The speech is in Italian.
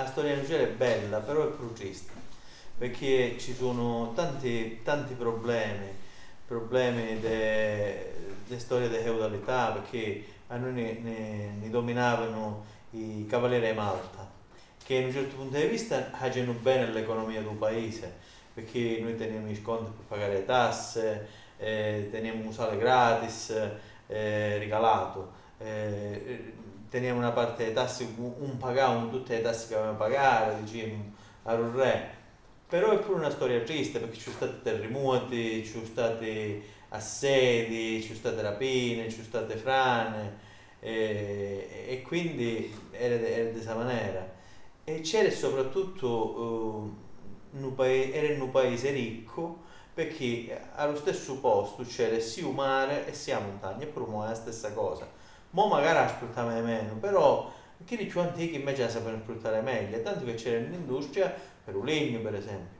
la storia di Nucera è bella, però è triste, perché ci sono tanti, tanti problemi, problemi delle storie di feudalità, perché a noi ne, ne, ne dominavano i cavalieri Malta, che in un certo punto di vista facevano bene l'economia del paese, perché noi teniamo i sconti per pagare le tasse, eh, teniamo un sale gratis, eh, regalato, eh, teniamo una parte delle tasse, un pagavamo tutte le tasse che avevamo pagare, diciamo, al re. Però è pure una storia triste perché ci sono stati terremoti, ci sono stati assedi, ci sono state rapine, ci sono state frane e, e quindi era, era di questa maniera. E c'era soprattutto, uh, paese, era un paese ricco perché allo stesso posto c'era sia mare e sia montagna, e per la stessa cosa. Mo magari la sfruttavano meno, però quelli più antichi invece la sapevano sfruttare meglio, tanto che c'era un'industria per un legno per esempio.